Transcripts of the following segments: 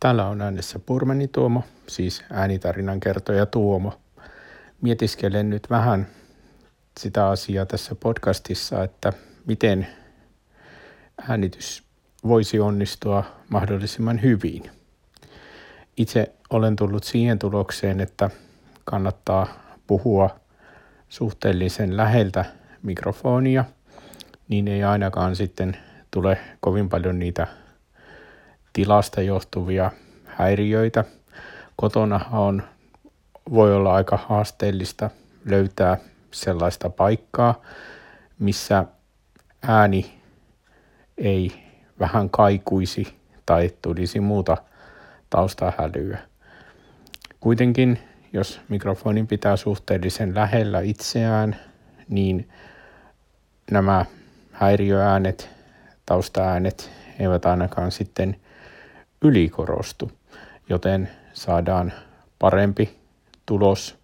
Täällä on äänessä Purmeni Tuomo, siis äänitarinan kertoja Tuomo. Mietiskelen nyt vähän sitä asiaa tässä podcastissa, että miten äänitys voisi onnistua mahdollisimman hyvin. Itse olen tullut siihen tulokseen, että kannattaa puhua suhteellisen läheltä mikrofonia, niin ei ainakaan sitten tule kovin paljon niitä tilasta johtuvia häiriöitä. Kotona on, voi olla aika haasteellista löytää sellaista paikkaa, missä ääni ei vähän kaikuisi tai tulisi muuta taustahälyä. Kuitenkin, jos mikrofonin pitää suhteellisen lähellä itseään, niin nämä häiriöäänet, taustaäänet eivät ainakaan sitten ylikorostu, joten saadaan parempi tulos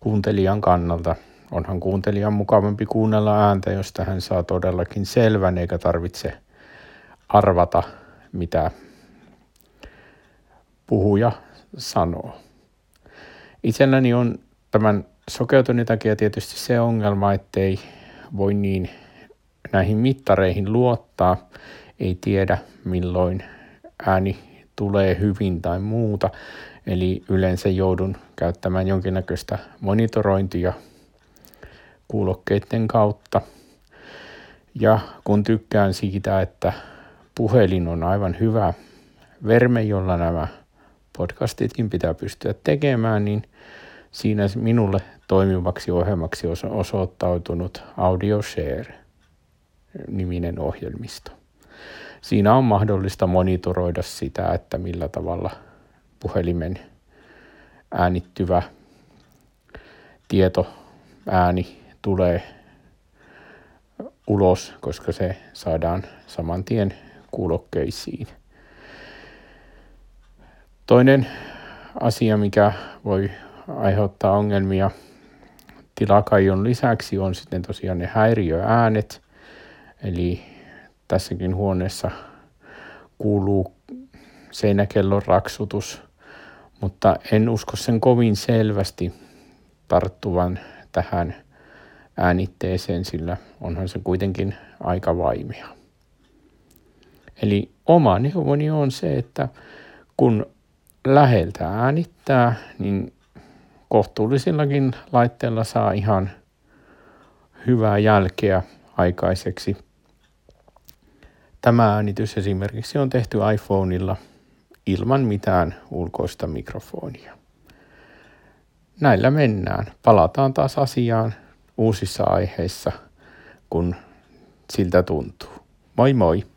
kuuntelijan kannalta. Onhan kuuntelijan mukavampi kuunnella ääntä, jos hän saa todellakin selvän eikä tarvitse arvata, mitä puhuja sanoo. Itselläni on tämän sokeutunnin takia tietysti se ongelma, ettei voi niin näihin mittareihin luottaa, ei tiedä milloin ääni tulee hyvin tai muuta. Eli yleensä joudun käyttämään jonkinnäköistä monitorointia kuulokkeiden kautta. Ja kun tykkään siitä, että puhelin on aivan hyvä verme, jolla nämä podcastitkin pitää pystyä tekemään, niin siinä minulle toimivaksi ohjelmaksi on osoittautunut AudioShare-niminen ohjelmisto. Siinä on mahdollista monitoroida sitä, että millä tavalla puhelimen äänittyvä tieto, ääni tulee ulos, koska se saadaan saman tien kuulokkeisiin. Toinen asia, mikä voi aiheuttaa ongelmia tilakaion lisäksi, on sitten tosiaan ne häiriöäänet. Eli tässäkin huoneessa kuuluu seinäkellon raksutus, mutta en usko sen kovin selvästi tarttuvan tähän äänitteeseen, sillä onhan se kuitenkin aika vaimea. Eli oma neuvoni on se, että kun läheltä äänittää, niin kohtuullisillakin laitteilla saa ihan hyvää jälkeä aikaiseksi. Tämä äänitys esimerkiksi on tehty iPhoneilla ilman mitään ulkoista mikrofonia. Näillä mennään. Palataan taas asiaan uusissa aiheissa, kun siltä tuntuu. Moi moi!